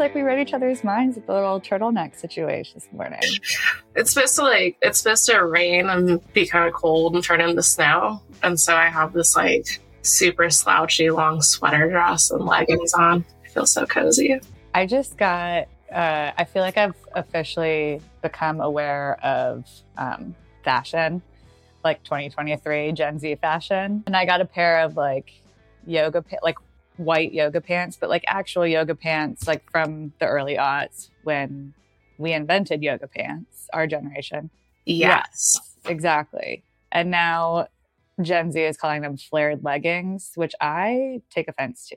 like we read each other's minds with the little turtleneck situation this morning. It's supposed to like it's supposed to rain and be kind of cold and turn into snow, and so I have this like super slouchy long sweater dress and leggings on. I feel so cozy. I just got. Uh, I feel like I've officially become aware of um, fashion, like 2023 Gen Z fashion, and I got a pair of like yoga like white yoga pants, but like actual yoga pants, like from the early aughts when we invented yoga pants, our generation. Yes. exactly. And now Gen Z is calling them flared leggings, which I take offense to.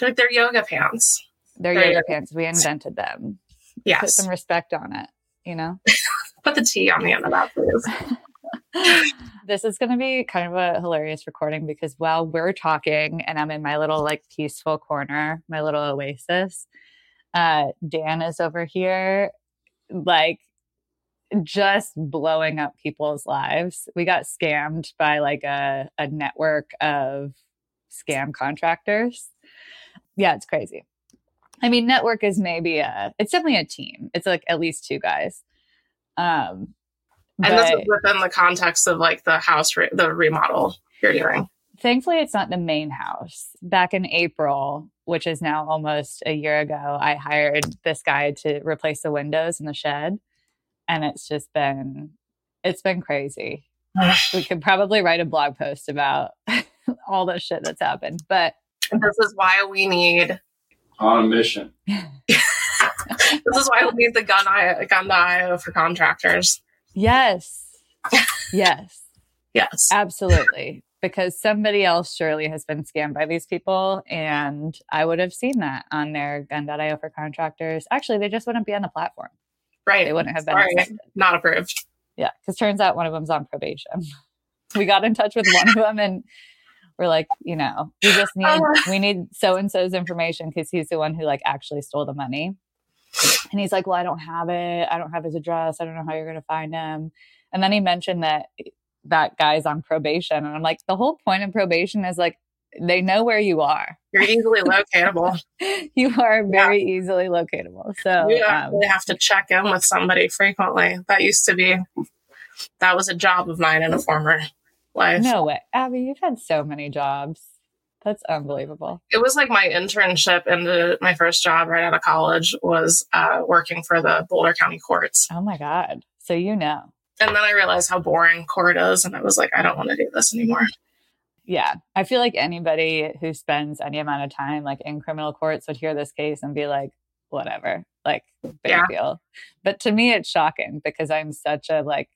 Like they're yoga pants. They're yoga pants. We invented them. Yes. Put some respect on it, you know? Put the T on the end of that, please. this is going to be kind of a hilarious recording because while we're talking and I'm in my little like peaceful corner, my little oasis, uh, Dan is over here like just blowing up people's lives. We got scammed by like a, a network of scam contractors. Yeah, it's crazy. I mean, network is maybe a, it's definitely a team. It's like at least two guys. Um, And this is within the context of like the house, re- the remodel you're doing. thankfully it's not the main house back in april which is now almost a year ago i hired this guy to replace the windows in the shed and it's just been it's been crazy we could probably write a blog post about all the shit that's happened but this is why we need. On a mission. This is why we need the gun I gun.io for contractors. Yes yes Yes. absolutely because somebody else surely has been scammed by these people and i would have seen that on their gun.io for contractors actually they just wouldn't be on the platform Right. they wouldn't have been Sorry. accepted. Not approved. Yeah, because turns out one of them's on probation. we got in touch with one of them and we're like, you know, we just need uh. we need so and so's information because he's the one who like actually stole the money. And he's like, well, I don't have it. I don't have his address. I don't know how you're going to find him. And then he mentioned that that guy's on probation, and I'm like, the whole point of probation is like they know where you are. You're easily locatable. You are very easily locatable. So you um, have to check in with somebody frequently. That used to be, that was a job of mine in a former life. no way, Abby, you've had so many jobs. That's unbelievable. It was like my internship into my first job right out of college was uh, working for the Boulder County courts. Oh my God. So you know. And then I realized how boring court is. And I was like, I don't want to do this anymore. Yeah. I feel like anybody who spends any amount of time like in criminal courts would hear this case and be like, whatever, like big Yeah. deal. But to me, it's shocking because I'm such a like,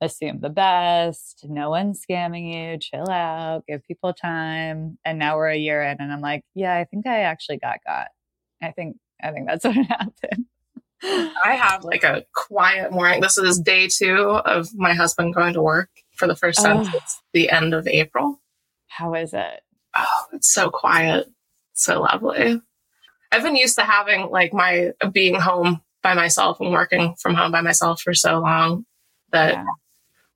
assume the best. No one's scamming you. Chill out. Give people time. And now we're a year in, and I'm like, yeah, I think I actually got got. I think I think that's what happened. I have like a quiet morning. This is day two of my husband going to work for the first time Oh. since the end of April. How is it? Oh, it's so quiet. So lovely. I've been used to having like my being home by myself and working from home by myself for so long that Yeah.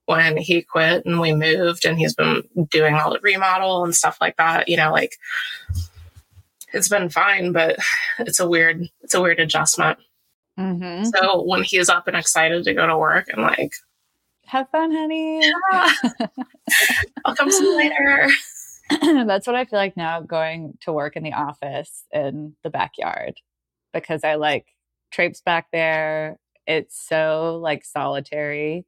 When he quit and we moved and he's been doing all the remodel and stuff like that, you know, like it's been fine, but it's a weird, it's a weird adjustment. Mm-hmm. So when he's up and excited to go to work, I'm like, Have fun, honey. ah, I'll come see you later. That's what I feel like now going to work in the office in the backyard because I like traipse back there. It's so like solitary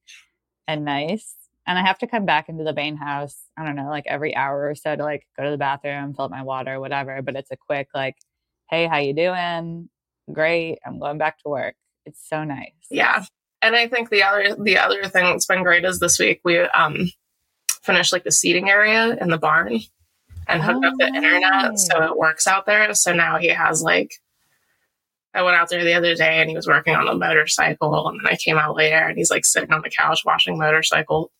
and nice. And I have to come back into the Bain house, I don't know, like every hour or so to like go to the bathroom, fill up my water, whatever. But it's a quick like, hey, how you doing? Great. I'm going back to work. It's so nice. Yeah. And I think the other the other thing that's been great is this week we um finished like the seating area in the barn and hooked up the Oh, internet so it works out there. So now he has like I went out there the other day and he was working on a motorcycle and then I came out later and he's like sitting on the couch watching motorcycle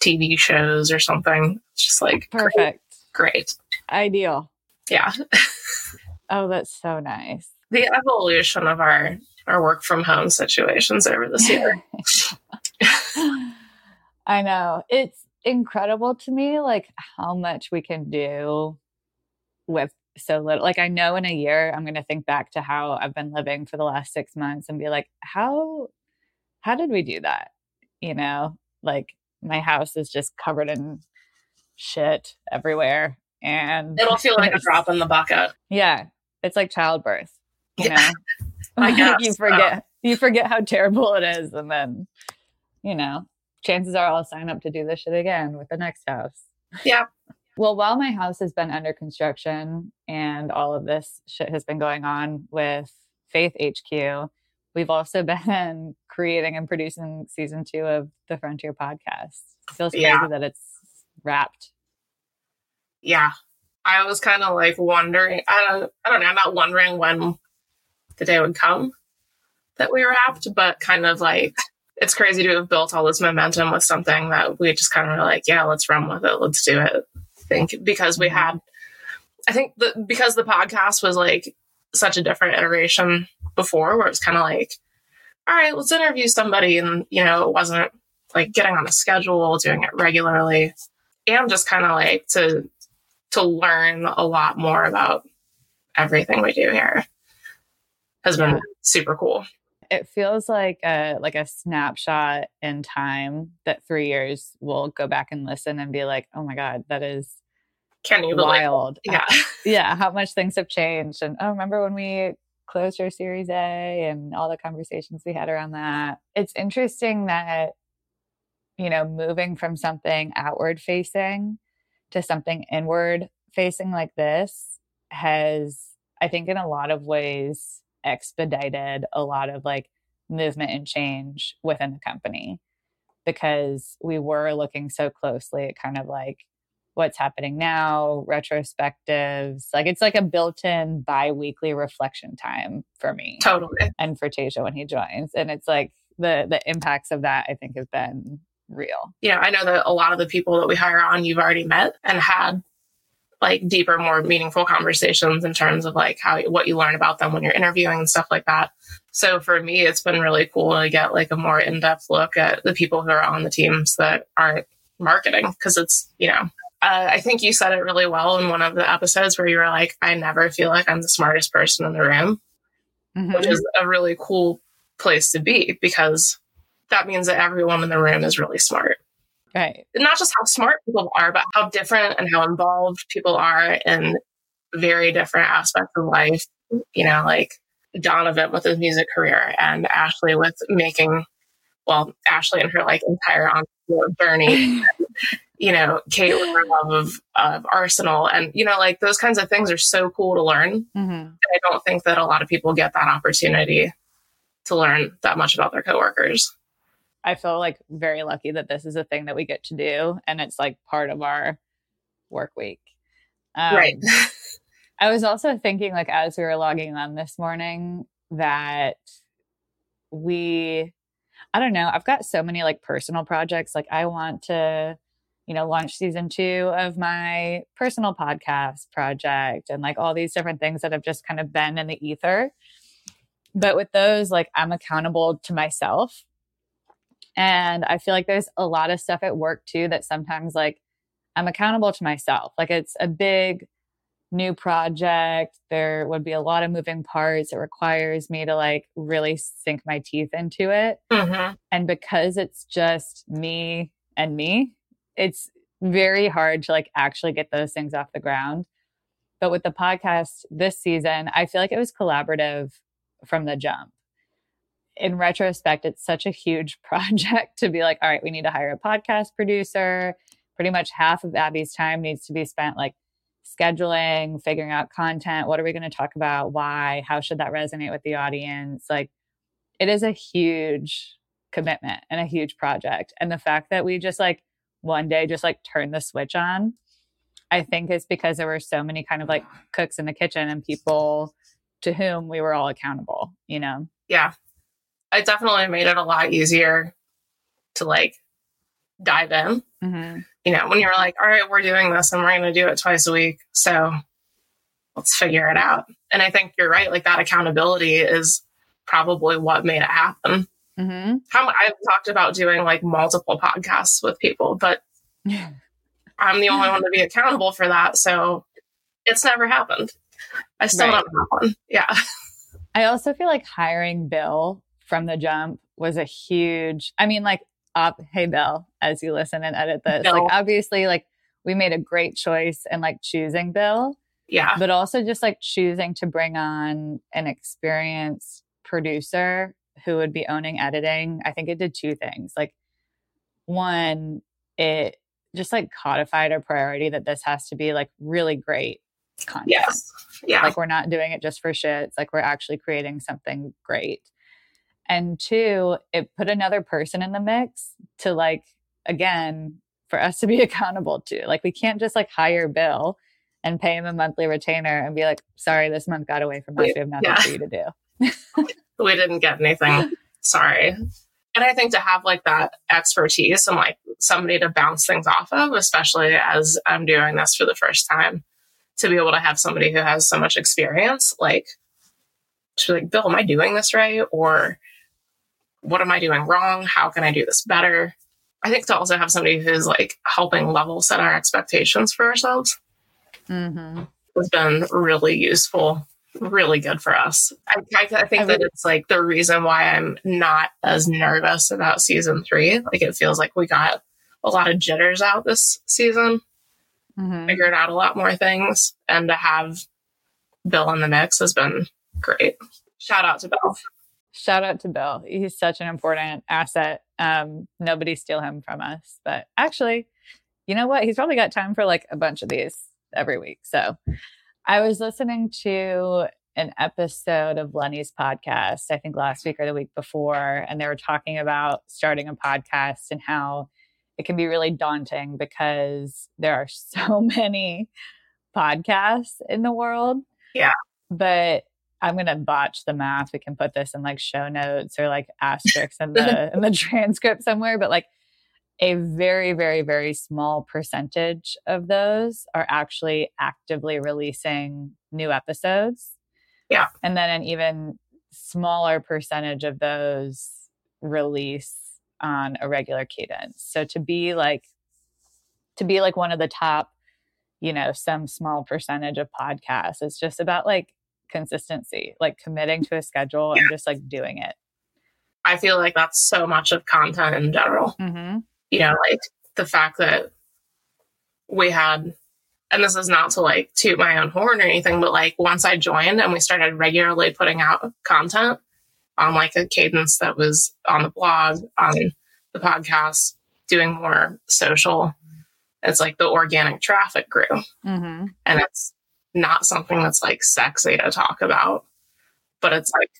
TV shows or something. It's just like great. Perfect. great. Ideal. Yeah. Oh, that's so nice. The evolution of our our work from home situations over this year. I know. It's incredible to me like how much we can do with so little. Like I know in a year I'm going to think back to how I've been living for the last 6 months and be like, "How how did we do that?" You know, like my house is just covered in shit everywhere and it'll feel like a drop in the bucket. Yeah. It's like childbirth, you know. I guess, you forget you forget how terrible it is and then you know, chances are I'll sign up to do this shit again with the next house. Yeah. Well, while my house has been under construction and all of this shit has been going on with Faith HQ, we've also been creating and producing season two of the Frontier podcast. feels crazy Yeah. that it's wrapped. Yeah. I was kind of like wondering, I don't, I don't know, I'm not wondering when the day would come that we wrapped, but kind of like it's crazy to have built all this momentum with something that we just kind of were like, yeah, let's run with it. Let's do it. Think because we had, I think the, because the podcast was like such a different iteration before where it's kind of like, all right, let's interview somebody. And, you know, it wasn't like getting on a schedule, doing it regularly and just kind of like to, to learn a lot more about everything we do here has been super cool. It feels like a like a snapshot in time that three years will go back and listen and be like, oh my god, that is Can you wild. Yeah. yeah, how much things have changed. And oh, remember when we closed our Series A and all the conversations we had around that. It's interesting that you know moving from something outward facing to something inward facing like this has, I think, in a lot of ways expedited a lot of like movement and change within the company because we were looking so closely at kind of like what's happening now, retrospectives. Like it's like a built-in bi-weekly reflection time for me Totally. and for Tasia when he joins. And it's like the the impacts of that I think have been real. you know, I know that a lot of the people that we hire on you've already met and had like deeper, more meaningful conversations in terms of like how what you learn about them when you're interviewing and stuff like that. So for me, it's been really cool to get like a more in depth look at the people who are on the teams that aren't marketing because it's you know. Uh, I think you said it really well in one of the episodes where you were like, I never feel like I'm the smartest person in the room. which is a really cool place to be because that means that everyone in the room is really smart. Right. Not just how smart people are, but how different and how involved people are in very different aspects of life. You know, like Donovan with his music career and Ashley with making, well, Ashley and her like entire entrepreneur journey. you know, Kate with her love of, of Arsenal. And, you know, like those kinds of things are so cool to learn. Mhm. I don't think that a lot of people get that opportunity to learn that much about their coworkers. I feel like very lucky that this is a thing that we get to do and it's like part of our work week. Um, right. I was also thinking, like, as we were logging on this morning, that we, I don't know, I've got so many like personal projects. Like, I want to, you know, launch season two of my personal podcast project and like all these different things that have just kind of been in the ether. But with those, like, I'm accountable to myself. And I feel like there's a lot of stuff at work too that sometimes, like, I'm accountable to myself. Like, it's a big, new project. There would be a lot of moving parts. It requires me to like really sink my teeth into it. hmm And because it's just me and me, it's very hard to like actually get those things off the ground. But with the podcast this season, I feel like it was collaborative from the jump. In retrospect, it's such a huge project to be like, all right, we need to hire a podcast producer. Pretty much half of Abby's time needs to be spent like scheduling, figuring out content. What are we going to talk about? Why? How should that resonate with the audience? Like, it is a huge commitment and a huge project. And the fact that we just like one day just like turn the switch on, I think is because there were so many kind of like cooks in the kitchen and people to whom we were all accountable, you know? Yeah. It definitely made it a lot easier to like dive in. Mm-hmm. You know, when you're like, all right, we're doing this and we're going to do it twice a week. So let's figure it out. And I think you're right. Like that accountability is probably what made it happen. Mm-hmm. How I've talked about doing like multiple podcasts with people, but I'm the only one to be accountable for that. So it's never happened. I still Right. don't have one. Yeah. I also feel like hiring Bill from the jump was a huge, I mean, like, op, hey, Bill, as you listen and edit this, Bill. like, obviously, like, we made a great choice in like choosing Bill, Yeah. but also just like choosing to bring on an experienced producer who would be owning editing. I think it did two things. Like, one, it just like codified our priority that this has to be like really great content. Yes. Yeah. Like we're not doing it just for shits. Like we're actually creating something great. And two, it put another person in the mix to like, again, for us to be accountable to. Like we can't just like hire Bill and pay him a monthly retainer and be like, sorry, this month got away from us. We have nothing Yeah. for you to do. we didn't get anything. Sorry. And I think to have like that expertise and like somebody to bounce things off of, especially as I'm doing this for the first time, to be able to have somebody who has so much experience, like, to be like, Bill, am I doing this right? Or what am I doing wrong? How can I do this better? I think to also have somebody who's like helping level set our expectations for ourselves Mm-hmm. has been really useful, really good for us. I, I, I think I that would- it's like the reason why I'm not as nervous about season three. Like it feels like we got a lot of jitters out this season, Mm-hmm. figured out a lot more things, and to have Bill in the mix has been great. Shout out to Bill. Shout out to Bill. He's such an important asset. Um, nobody steal him from us. But actually, you know what? He's probably got time for like a bunch of these every week. So I was listening to an episode of Lenny's podcast, I think last week or the week before, and they were talking about starting a podcast and how it can be really daunting because there are so many podcasts in the world. Yeah. But I'm gonna botch the math. We can put this in like show notes or like asterisks in the in the transcript somewhere. But like a very, very, very small percentage of those are actually actively releasing new episodes. Yeah. And then an even smaller percentage of those release on a regular cadence. So to be like to be like one of the top, you know, some small percentage of podcasts, it's just about like consistency, like committing to a schedule and just like doing it. I feel like that's so much of content in general. Mm-hmm. you know, like the fact that we had, and this is not to like toot my own horn or anything, but like once I joined and we started regularly putting out content on like a cadence that was on the blog, on the podcast, doing more social, it's like the organic traffic grew. Mm-hmm. And it's not something that's like sexy to talk about, but it's like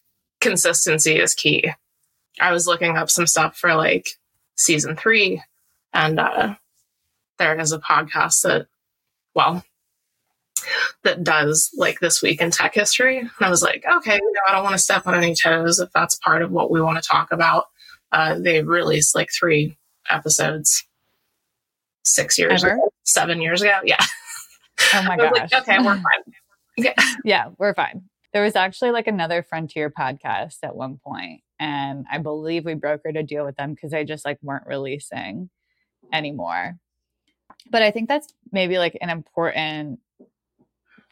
consistency is key. I was looking up some stuff for like season three, and uh, there is a podcast that, well, that does like this week in tech history. And I was like, okay, you know, I don't want to step on any toes if that's part of what we want to talk about. Uh, they released like three episodes six years Ever? ago, seven years ago. Yeah. Oh my gosh. like, okay, we're fine. yeah, we're fine. There was actually like another Frontier podcast at one point, and I believe we brokered a deal with them because they just like weren't releasing anymore. But I think that's maybe like an important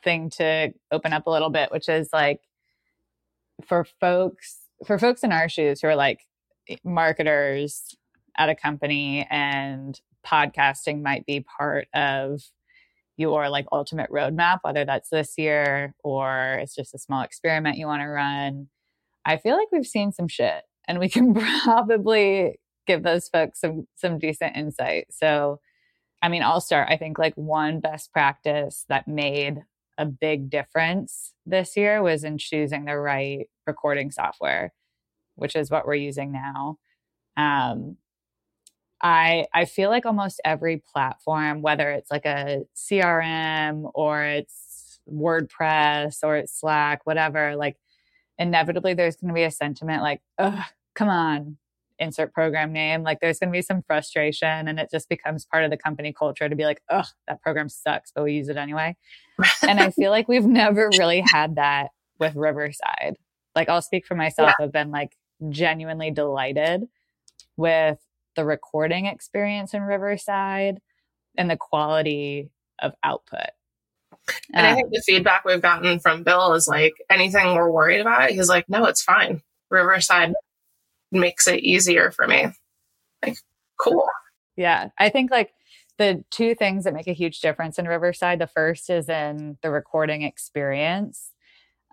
thing to open up a little bit, which is like for folks for folks in our shoes who are like marketers at a company and podcasting might be part of your like ultimate roadmap, whether that's this year or it's just a small experiment you want to run. I feel like we've seen some shit and we can probably give those folks some some decent insight. So I mean, I'll start. I think like one best practice that made a big difference this year was in choosing the right recording software, which is what we're using now. Um, I I feel like almost every platform, whether it's like a CRM or it's WordPress or it's Slack, whatever, like inevitably there's going to be a sentiment like, "Ugh, come on, insert program name." Like there's going to be some frustration, and it just becomes part of the company culture to be like, "Ugh, that program sucks, but we use it anyway." and I feel like we've never really had that with Riverside. Like I'll speak for myself. I've been like genuinely delighted with the recording experience in Riverside and the quality of output. And I think the feedback we've gotten from Bill is like anything we're worried about, he's like, no, it's fine. Riverside makes it easier for me. Like, cool. Yeah. I think like the two things that make a huge difference in Riverside the first is in the recording experience.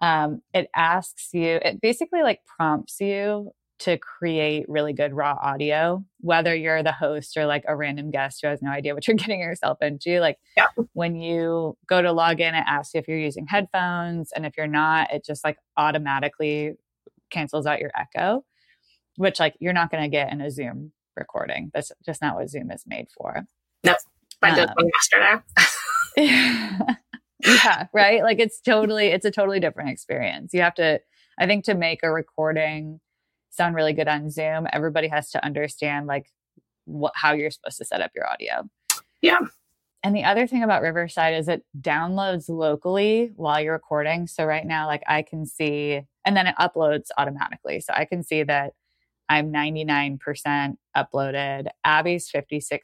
Um, it asks you, it basically like prompts you to create really good raw audio, whether you're the host or like a random guest who has no idea what you're getting yourself into. Like yeah. when you go to log in, it asks you if you're using headphones. And if you're not, it just like automatically cancels out your echo, which like you're not going to get in a Zoom recording. That's just not what Zoom is made for. Nope. I did um, one yesterday. yeah, right. Like it's totally, it's a totally different experience. You have to, I think, to make a recording sound really good on Zoom, everybody has to understand like what how you're supposed to set up your audio. Yeah. And the other thing about Riverside is it downloads locally while you're recording. So right now, like I can see, and then it uploads automatically. So I can see that I'm 99% uploaded. Abby's 56%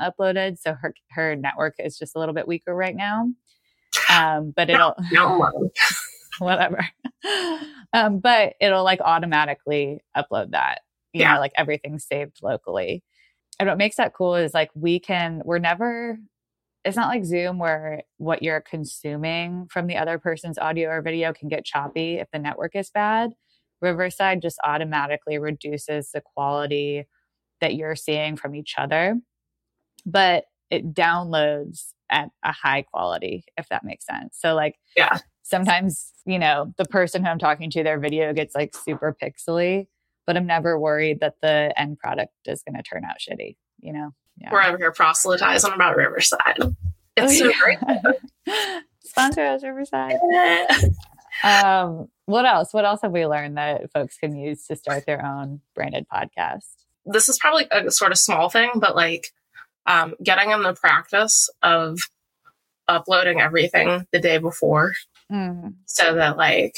uploaded. So her, her network is just a little bit weaker right now. Um, but it'll, no, whatever. um, but it'll like automatically upload that. You yeah. know, like everything's saved locally. And what makes that cool is like we can, we're never, it's not like Zoom where what you're consuming from the other person's audio or video can get choppy if the network is bad. Riverside just automatically reduces the quality that you're seeing from each other, but it downloads at a high quality, if that makes sense. So, like, yeah, sometimes, you know, the person who I'm talking to, their video gets like super pixely, but I'm never worried that the end product is going to turn out shitty, you know? Yeah. We're over here proselytizing about Riverside. It's so great. Sponsor us, Riverside. um, what else? What else have we learned that folks can use to start their own branded podcast? This is probably a sort of small thing, but like um, getting in the practice of uploading everything the day before mm. so that like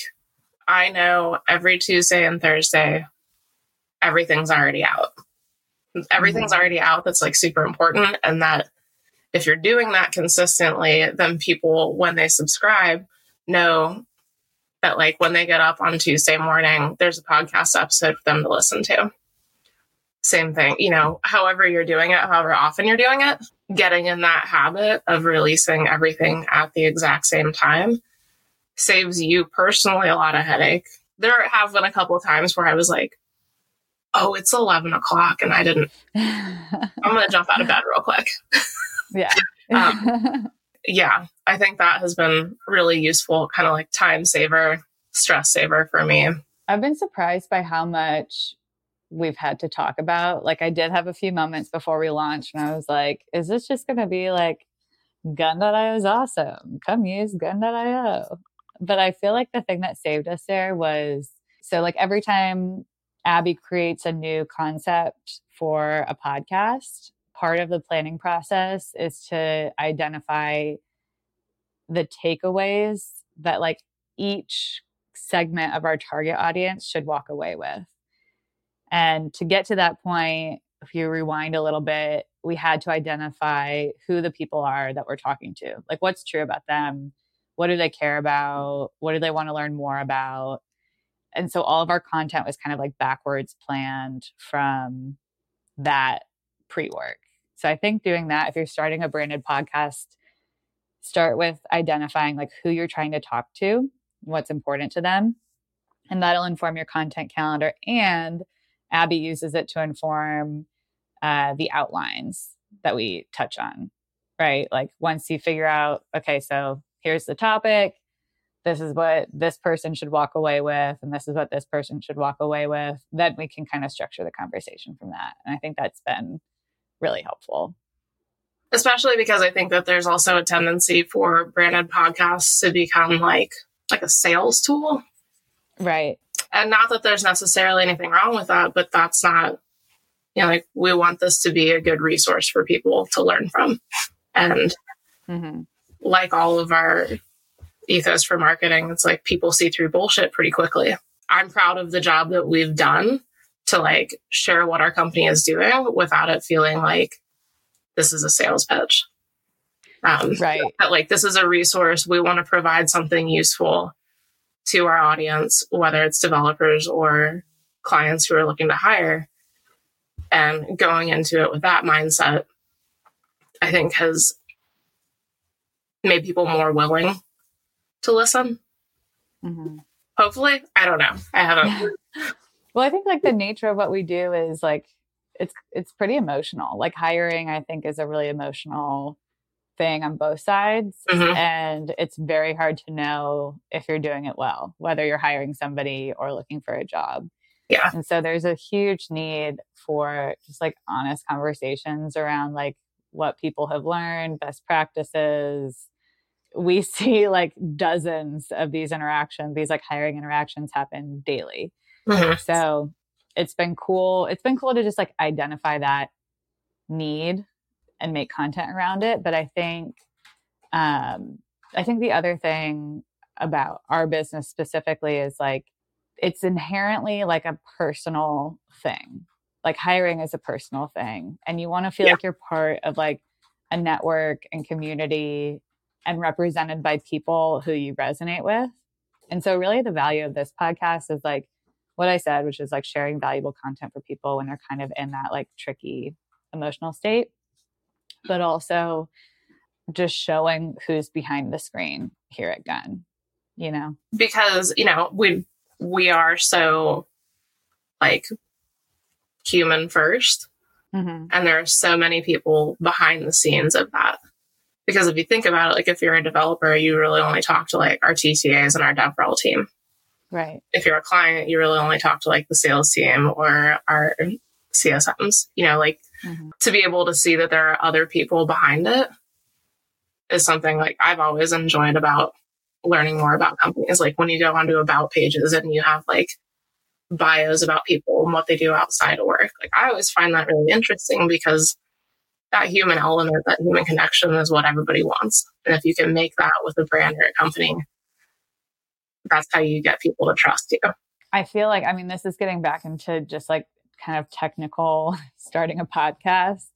I know every Tuesday and Thursday everything's already out. Everything's mm. already out that's like super important and that if you're doing that consistently, then people when they subscribe know that like when they get up on Tuesday morning, there's a podcast episode for them to listen to. Same thing, you know, however you're doing it, however often you're doing it, getting in that habit of releasing everything at the exact same time saves you personally a lot of headache. There have been a couple of times where I was like, oh, it's 11 o'clock and I didn't, I'm going to jump out of bed real quick. Yeah. um, yeah, I think that has been really useful, kind of like time saver, stress saver for me. I've been surprised by how much we've had to talk about. Like, I did have a few moments before we launched, and I was like, is this just going to be like Gun.io is awesome? Come use Gun.io. But I feel like the thing that saved us there was so, like, every time Abby creates a new concept for a podcast, part of the planning process is to identify the takeaways that like each segment of our target audience should walk away with. And to get to that point, if you rewind a little bit, we had to identify who the people are that we're talking to. Like what's true about them? What do they care about? What do they want to learn more about? And so all of our content was kind of like backwards planned from that pre work. So I think doing that, if you're starting a branded podcast, start with identifying like who you're trying to talk to, what's important to them, and that'll inform your content calendar. And Abby uses it to inform uh, the outlines that we touch on, right? Like once you figure out, okay, so here's the topic, this is what this person should walk away with, and this is what this person should walk away with, then we can kind of structure the conversation from that. And I think that's been really helpful. Especially because I think that there's also a tendency for branded podcasts to become like like a sales tool. Right. And not that there's necessarily anything wrong with that, but that's not you know, like we want this to be a good resource for people to learn from. And mm-hmm. Like all of our ethos for marketing, it's like people see through bullshit pretty quickly. I'm proud of the job that we've done to like share what our company is doing without it feeling like this is a sales pitch. Um, right. That like this is a resource. We want to provide something useful to our audience, whether it's developers or clients who are looking to hire. And going into it with that mindset, I think has made people more willing to listen. Mm-hmm. Hopefully, I don't know. I haven't. well, I think like the nature of what we do is like it's it's pretty emotional. Like hiring, I think, is a really emotional thing on both sides, Mhm. and it's very hard to know if you're doing it well, whether you're hiring somebody or looking for a job. Yeah. And so there's a huge need for just like honest conversations around like what people have learned, best practices. We see like dozens of these interactions, these like hiring interactions happen daily. Mhm. So it's been cool. It's been cool to just like identify that need and make content around it. But I think, um, I think the other thing about our business specifically is like it's inherently like a personal thing. Like hiring is a personal thing, and you want to feel Yeah. like you're part of like a network and community and represented by people who you resonate with. And so, really, the value of this podcast is like what I said, which is like sharing valuable content for people when they're kind of in that like tricky emotional state, but also just showing who's behind the screen here at Gun, you know? because you know we we are so like human first Mm-hmm. and there are so many people behind the scenes of that because if you think about it like if you're a developer you really only talk to like our ttas and our devrel team Right. if you're a client you really only talk to like the sales team or our csms you know like Mhm. to be able to see that there are other people behind it is something like I've always enjoyed about learning more about companies. Like when you go onto about pages and you have like bios about people and what they do outside of work. Like I always find that really interesting because that human element, that human connection is what everybody wants. And if you can make that with a brand or a company, that's how you get people to trust you. I feel like, I mean, this is getting back into just like kind of technical starting a podcast.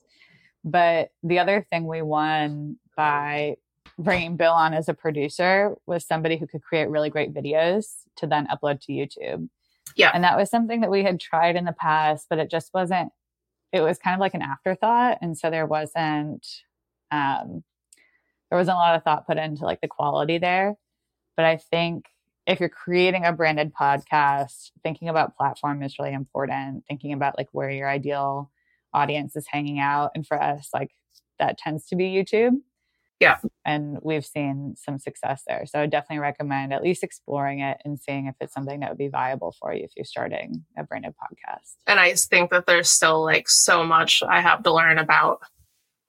But the other thing we won by bringing Bill on as a producer was somebody who could create really great videos to then upload to YouTube. Yeah. And that was something that we had tried in the past, but it just wasn't, it was kind of like an afterthought. And so there wasn't, um, there wasn't a lot of thought put into like the quality there. But I think if you're creating a branded podcast, thinking about platform is really important. Thinking about like where your ideal audience is hanging out. And for us, like that tends to be YouTube. Yeah. And we've seen some success there. So I definitely recommend at least exploring it and seeing if it's something that would be viable for you if you're starting a branded podcast. And I think that there's still like so much I have to learn about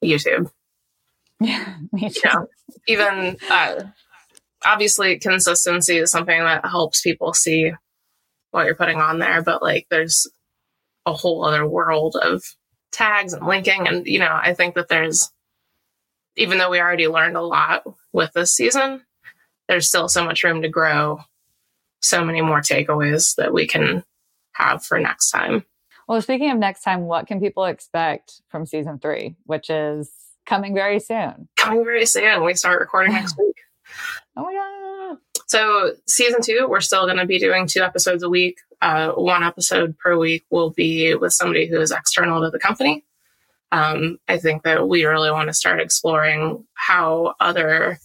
YouTube. Yeah, me too. Yeah. Even uh, obviously, consistency is something that helps people see what you're putting on there, but like there's a whole other world of tags and linking. And, you know, I think that there's, even though we already learned a lot with this season, there's still so much room to grow, so many more takeaways that we can have for next time. Well, speaking of next time, what can people expect from season three, which is coming very soon? Coming very soon. We start recording next week. Oh my God. So, season two, we're still going to be doing two episodes a week. Uh, one episode per week will be with somebody who is external to the company. Um, I think that we really want to start exploring how other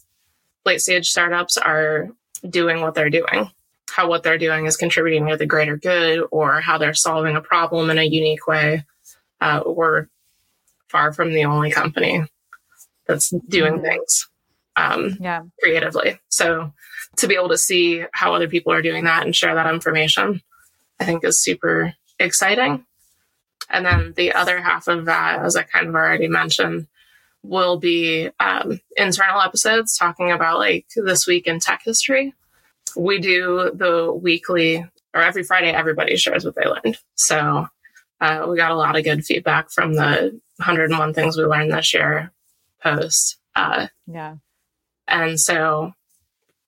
late stage startups are doing what they're doing, how what they're doing is contributing to the greater good, or how they're solving a problem in a unique way. Uh, we're far from the only company that's doing Mhm. things. Um, Yeah. creatively. So to be able to see how other people are doing that and share that information, I think is super exciting. And then the other half of that, as I kind of already mentioned, will be um, internal episodes talking about like this week in tech history. We do the weekly or every Friday, everybody shares what they learned. So uh, we got a lot of good feedback from the 101 things we learned this year post. Uh, Yeah. and so,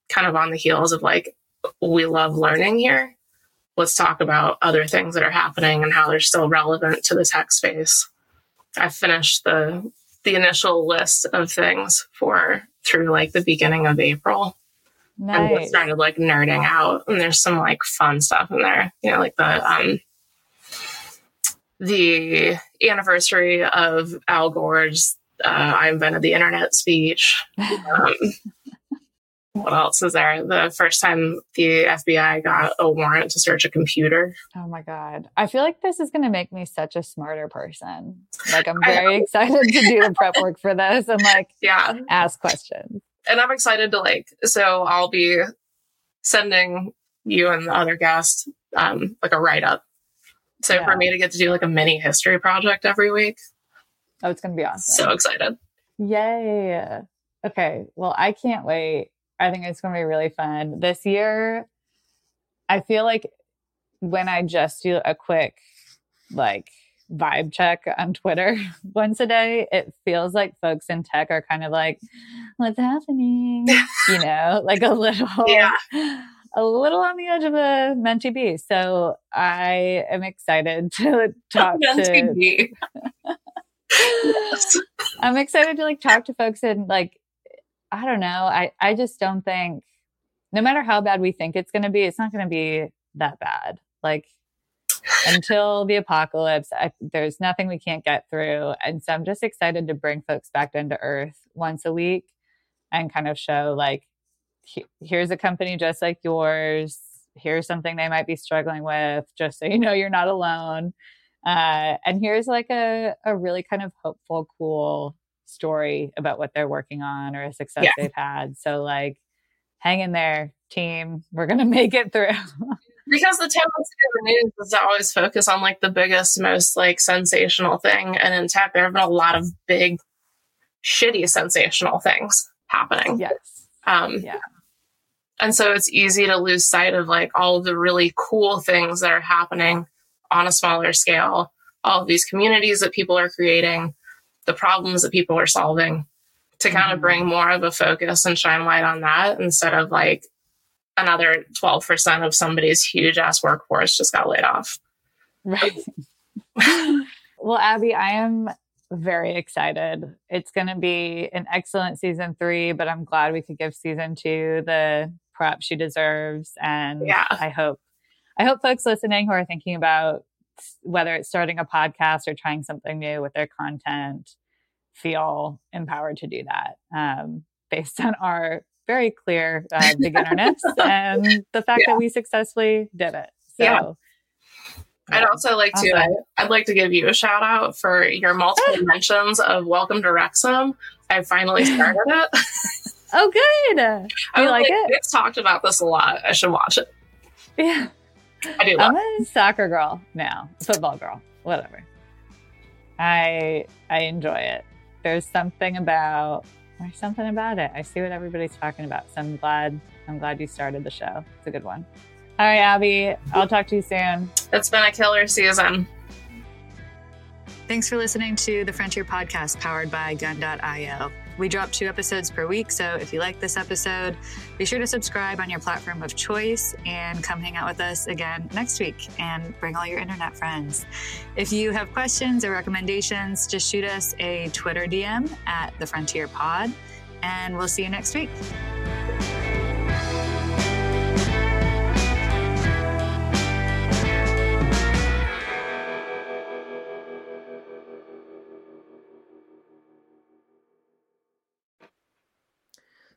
kind of on the heels of like, we love learning here. Let's talk about other things that are happening and how they're still relevant to the tech space. I finished the the initial list of things for through like the beginning of April. Nice. And started like nerding out. And there's some like fun stuff in there. You know, like the um the anniversary of Al Gore's uh, I invented the internet speech. Um, what else is there? The first time the FBI got a warrant to search a computer. Oh my God. I feel like this is going to make me such a smarter person. Like, I'm very excited to do the prep work for this and like, yeah, ask questions. And I'm excited to like, so I'll be sending you and the other guest um, like a write up. So yeah. for me to get to do like a mini history project every week. Oh, it's going to be awesome. So excited. Yay. Okay. Well, I can't wait. I think it's going to be really fun. This year, I feel like when I just do a quick, like, vibe check on Twitter once a day, it feels like folks in tech are kind of like, what's happening? you know, like a little, yeah. a little on the edge of a mentee bee. So I am excited to talk to. yes. I'm excited to like talk to folks and like I don't know. I, I just don't think, no matter how bad we think it's going to be, it's not going to be that bad. Like, until the apocalypse, I, there's nothing we can't get through. And so I'm just excited to bring folks back into earth once a week and kind of show, like, he, here's a company just like yours. Here's something they might be struggling with, just so you know you're not alone. Uh, and here's like a, a really kind of hopeful, cool story about what they're working on or a success yeah. they've had. So like hang in there, team. We're gonna make it through. because the tendency of the news is to always focus on like the biggest, most like sensational thing. And in tech, there have been a lot of big, shitty, sensational things happening. Yes. Um, yeah. And so it's easy to lose sight of like all of the really cool things that are happening on a smaller scale, all of these communities that people are creating, the problems that people are solving to kind of mm-hmm. bring more of a focus and shine light on that instead of like another 12% of somebody's huge ass workforce just got laid off. Right. well, Abby, I am very excited. It's going to be an excellent season three, but I'm glad we could give season two the prep she deserves. And yeah. I hope, I hope folks listening who are thinking about whether it's starting a podcast or trying something new with their content, feel empowered to do that um, based on our very clear uh, beginnerness and the fact yeah. that we successfully did it. So, yeah. I'd also like awesome. to I'd like to give you a shout out for your multiple mentions of Welcome to Wrexham. I finally started it. oh, good. You like, like it? It's talked about this a lot. I should watch it. Yeah. I do. I'm a soccer girl now, football girl, whatever. I I enjoy it. There's something about there's something about it. I see what everybody's talking about, so I'm glad I'm glad you started the show. It's a good one. All right, Abby, I'll talk to you soon. It's been a killer season. Thanks for listening to the Frontier Podcast powered by Gun.io. We drop two episodes per week, so if you like this episode, be sure to subscribe on your platform of choice and come hang out with us again next week and bring all your internet friends. If you have questions or recommendations, just shoot us a Twitter DM at the Frontier Pod, and we'll see you next week.